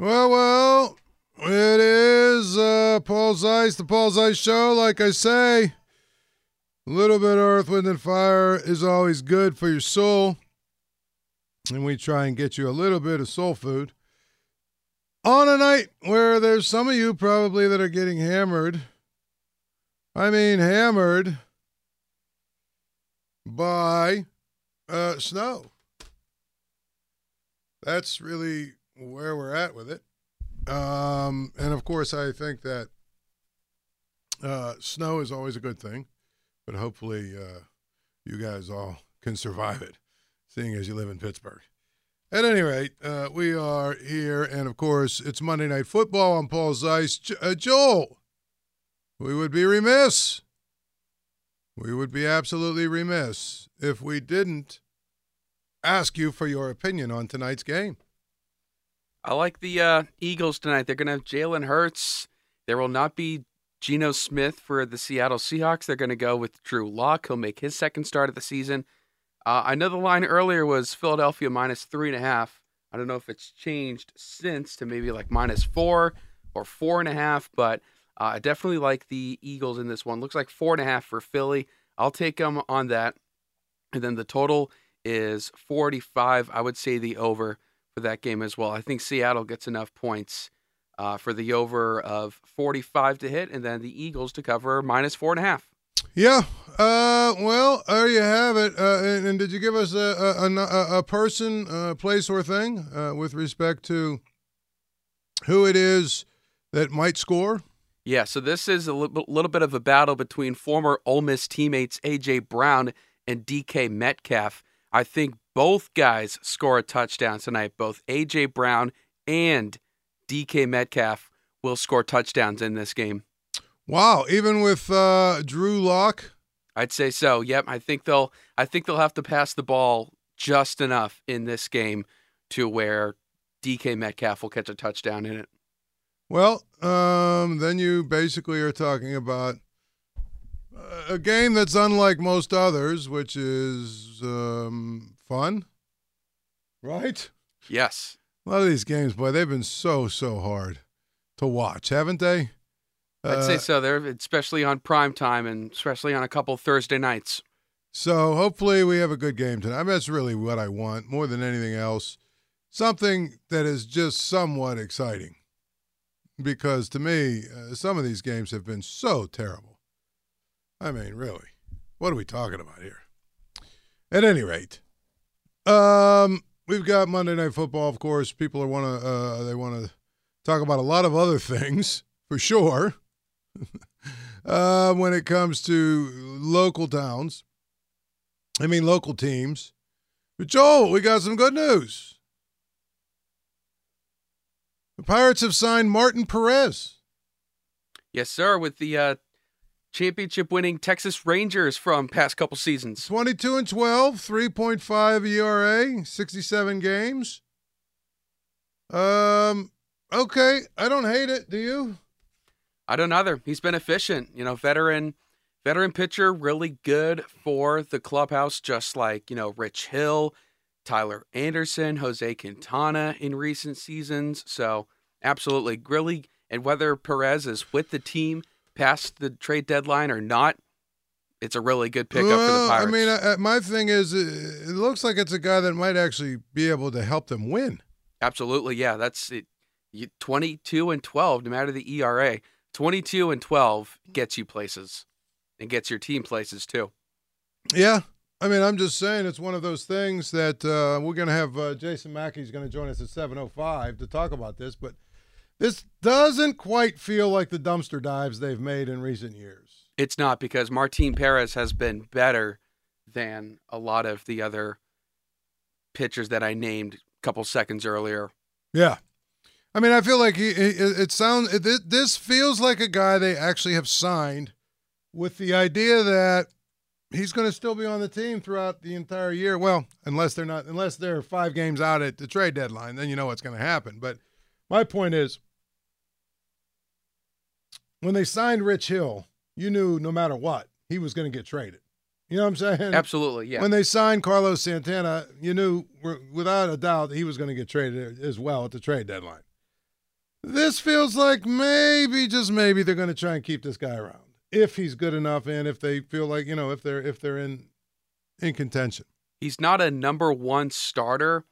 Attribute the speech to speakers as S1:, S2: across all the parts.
S1: Well, well, it is uh, Paul Zeise, the Paul Zeise Show. Like I say, a little bit of earth, wind, and fire is always good for your soul. And we try and get you a little bit of soul food. On a night where there's some of you probably that are getting hammered. I mean, hammered by uh, snow. That's really where we're at with it. Um, and of course, I think that uh, snow is always a good thing, but hopefully, uh, you guys all can survive it, seeing as you live in Pittsburgh. At any rate, uh, we are here, and of course, it's Monday Night Football. I'm Paul Zeise. Jo- uh, Joel, we would be remiss. We would be absolutely remiss if we didn't ask you for your opinion on tonight's game.
S2: I like the uh, Eagles tonight. They're going to have Jalen Hurts. There will not be Geno Smith for the Seattle Seahawks. They're going to go with Drew Lock. He'll make his second start of the season. Uh, I know the line earlier was Philadelphia minus three and a half. I don't know if it's changed since to maybe like minus four or four and a half, but uh, I definitely like the Eagles in this one. Looks like four and a half for Philly. I'll take them on that. And then the total is 45. I would say the over for that game as well. I think Seattle gets enough points uh, for the over of 45 to hit, and then the Eagles to cover minus four and a half.
S1: Yeah. Uh, well, there you have it. Uh, and, and did you give us a a, a, a person, uh, place, or thing uh, with respect to who it is that might score?
S2: Yeah, so this is a little, little bit of a battle between former Ole Miss teammates A.J. Brown and DK Metcalf. I think both guys score a touchdown tonight. Both A.J. Brown and DK Metcalf will score touchdowns in this game.
S1: Wow. Even with uh, Drew Lock.
S2: I'd say so. Yep, I think they'll I think they'll have to pass the ball just enough in this game to where DK Metcalf will catch a touchdown in it.
S1: Well, um, then you basically are talking about a game that's unlike most others, which is um, fun, right?
S2: Yes.
S1: A lot of these games, boy, they've been so so hard to watch, haven't they?
S2: I'd say
S1: Uh,
S2: so. They're especially on prime time and especially on a couple Thursday nights.
S1: So hopefully we have a good game tonight. I mean, that's really what I want more than anything else. Something that is just somewhat exciting, because to me, uh, some of these games have been so terrible. I mean, really, what are we talking about here? At any rate, um, we've got Monday Night Football. Of course, people are want to uh, they want to talk about a lot of other things for sure. uh, when it comes to local towns, I mean local teams. But Joel, we got some good news. The Pirates have signed Martin Perez.
S2: Yes, sir. With the uh, championship-winning Texas Rangers from past couple seasons.
S1: 22 and 12, 3.5 ERA, 67 games. Um, okay, I don't hate it. Do you?
S2: I don't either. He's been efficient. You know, veteran, veteran pitcher, really good for the clubhouse. Just like you know, Rich Hill, Tyler Anderson, Jose Quintana in recent seasons. So absolutely, really, and whether Perez is with the team past the trade deadline or not, it's a really good pickup for the Pirates.
S1: I mean, uh, my thing is, it looks like it's a guy that might actually be able to help them win.
S2: Absolutely, yeah. That's it. You, 22 and 12, no matter the ERA, 22 and 12 gets you places and gets your team places too.
S1: Yeah. I mean, I'm just saying it's one of those things that uh, we're going to have uh, Jason Mackey's going to join us at 7:05 to talk about this, but this doesn't quite feel like the dumpster dives they've made in recent years.
S2: It's not because Martin Perez has been better than a lot of the other pitchers that I named a couple seconds earlier.
S1: Yeah. I mean, I feel like he, it it sounds it, this feels like a guy they actually have signed with the idea that he's going to still be on the team throughout the entire year. Well, unless they're not unless they're 5 games out at the trade deadline, then you know what's going to happen. But my point is when they signed Rich Hill, you knew no matter what, he was going to get traded. You know what I'm saying?
S2: Absolutely, yeah.
S1: When they signed Carlos Santana, you knew without a doubt that he was going to get traded as well at the trade deadline. This feels like maybe, just maybe, they're going to try and keep this guy around if he's good enough, and if they feel like you know if they're if they're in in contention.
S2: He's not a number one starter,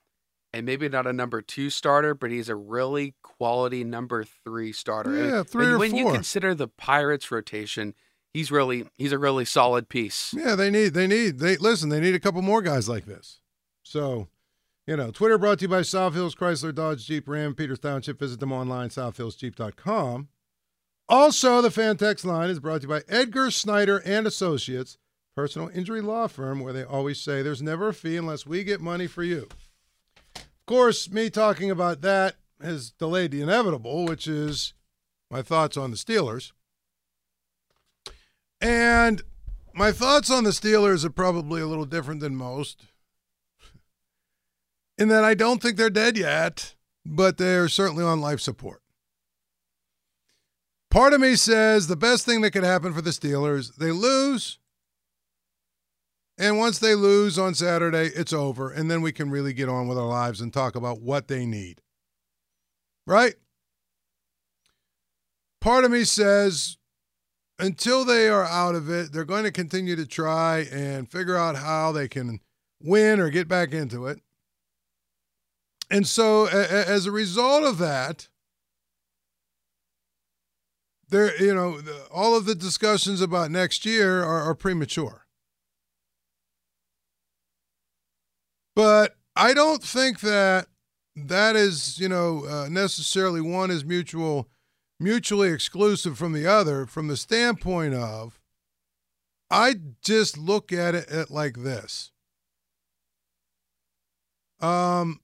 S2: and maybe not a number two starter, but he's a really quality number three starter.
S1: Yeah, three
S2: and
S1: or
S2: when
S1: four.
S2: you consider the Pirates rotation, he's really he's a really solid piece.
S1: Yeah, they need they need they listen. They need a couple more guys like this. So, you know, Twitter brought to you by South Hills Chrysler Dodge Jeep Ram Peters Township. Visit them online southhillsjeep.com. Also, the Fantex line is brought to you by Edgar Snyder and Associates, personal injury law firm, where they always say there's never a fee unless we get money for you. Course, me talking about that has delayed the inevitable, which is my thoughts on the Steelers. And my thoughts on the Steelers are probably a little different than most. In that I don't think they're dead yet, but they're certainly on life support. Part of me says the best thing that could happen for the Steelers, they lose. And once they lose on Saturday, it's over. And then we can really get on with our lives and talk about what they need. Right? Part of me says until they are out of it, they're going to continue to try and figure out how they can win or get back into it. And so, as a result of that, there, you know, all of the discussions about next year are, are premature. But I don't think that that is, you know, uh, necessarily one is mutual, mutually exclusive from the other. From the standpoint of, I just look at it at like this. Um,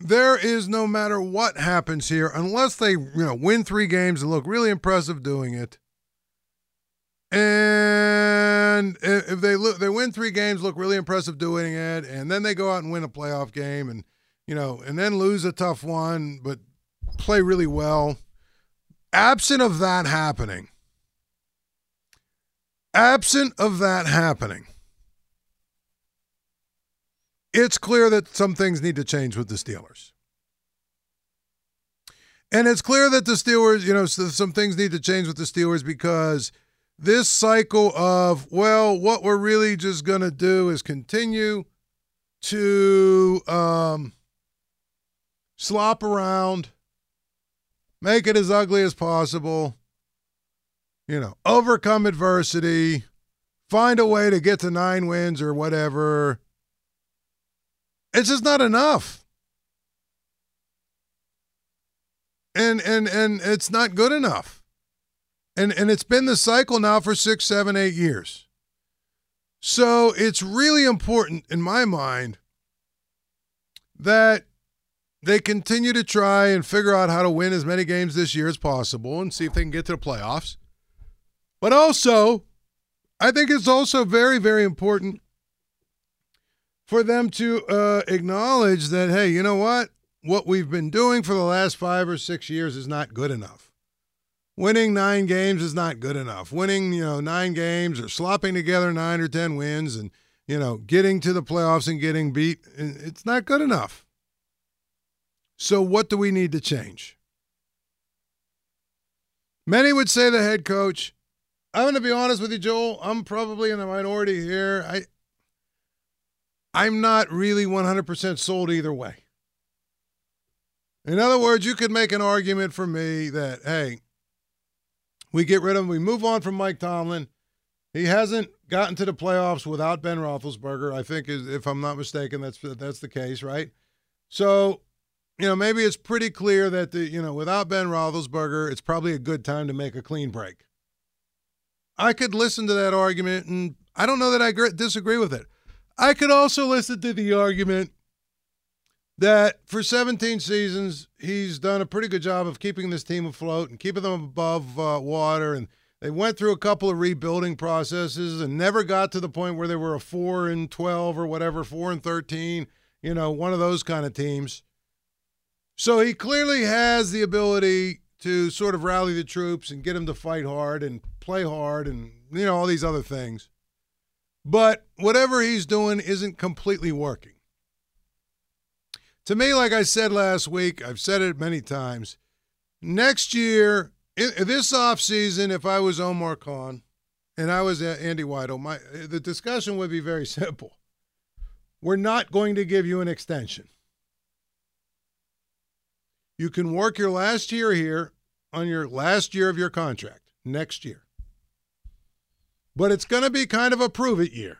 S1: there is no matter what happens here, unless they you know win three games and look really impressive doing it. And if they they win three games, look really impressive doing it, and then they go out and win a playoff game, and you know, and then lose a tough one, but play really well. Absent of that happening, absent of that happening, it's clear that some things need to change with the Steelers. And it's clear that the Steelers, you know, some things need to change with the Steelers because this cycle of, well, what we're really just going to do is continue to um, slop around, make it as ugly as possible, you know, overcome adversity, find a way to get to nine wins or whatever. It's just not enough. And and and it's not good enough. And and it's been the cycle now for six, seven, eight years. So it's really important in my mind that they continue to try and figure out how to win as many games this year as possible and see if they can get to the playoffs. But also, I think it's also very, very important for them to uh, acknowledge that, hey, you know what? What we've been doing for the last five or six years is not good enough. Winning nine games is not good enough. Winning, you know, nine games or slopping together nine or 10 wins and, you know, getting to the playoffs and getting beat, it's not good enough. So, what do we need to change? Many would say the head coach. I'm going to be honest with you, Joel. I'm probably in the minority here. I, I'm not really 100% sold either way. In other words, you could make an argument for me that, hey, we get rid of him, we move on from Mike Tomlin. He hasn't gotten to the playoffs without Ben Roethlisberger. I think, if I'm not mistaken, that's that's the case, right? So, you know, maybe it's pretty clear that the you know without Ben Roethlisberger, it's probably a good time to make a clean break. I could listen to that argument, and I don't know that I disagree with it. I could also listen to the argument that for 17 seasons, he's done a pretty good job of keeping this team afloat and keeping them above uh, water. And they went through a couple of rebuilding processes and never got to the point where they were a 4 and 12 or whatever, 4 and 13, you know, one of those kind of teams. So he clearly has the ability to sort of rally the troops and get them to fight hard and play hard and, you know, all these other things. But whatever he's doing isn't completely working. To me, like I said last week, I've said it many times. Next year, this offseason, if I was Omar Khan and I was uh, Andy Weidl, my the discussion would be very simple. We're not going to give you an extension. You can work your last year here on your last year of your contract next year. But it's going to be kind of a prove it year.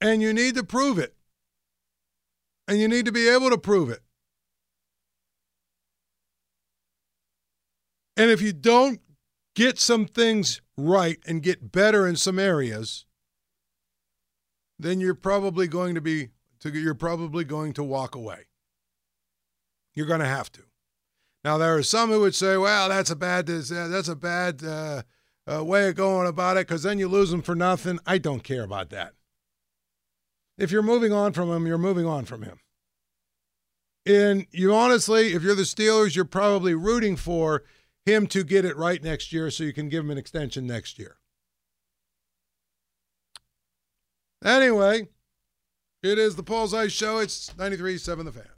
S1: And you need to prove it. And you need to be able to prove it. And if you don't get some things right and get better in some areas, then you're probably going to be to, you're probably going to walk away. You're going to have to. Now there are some who would say, "Well, that's a bad that's a bad uh, uh, way of going about it because then you lose them for nothing." I don't care about that. If you're moving on from him, you're moving on from him. And you honestly, if you're the Steelers, you're probably rooting for him to get it right next year so you can give him an extension next year. Anyway, it is the Paul Zeise Show. It's 93.7 The Fan.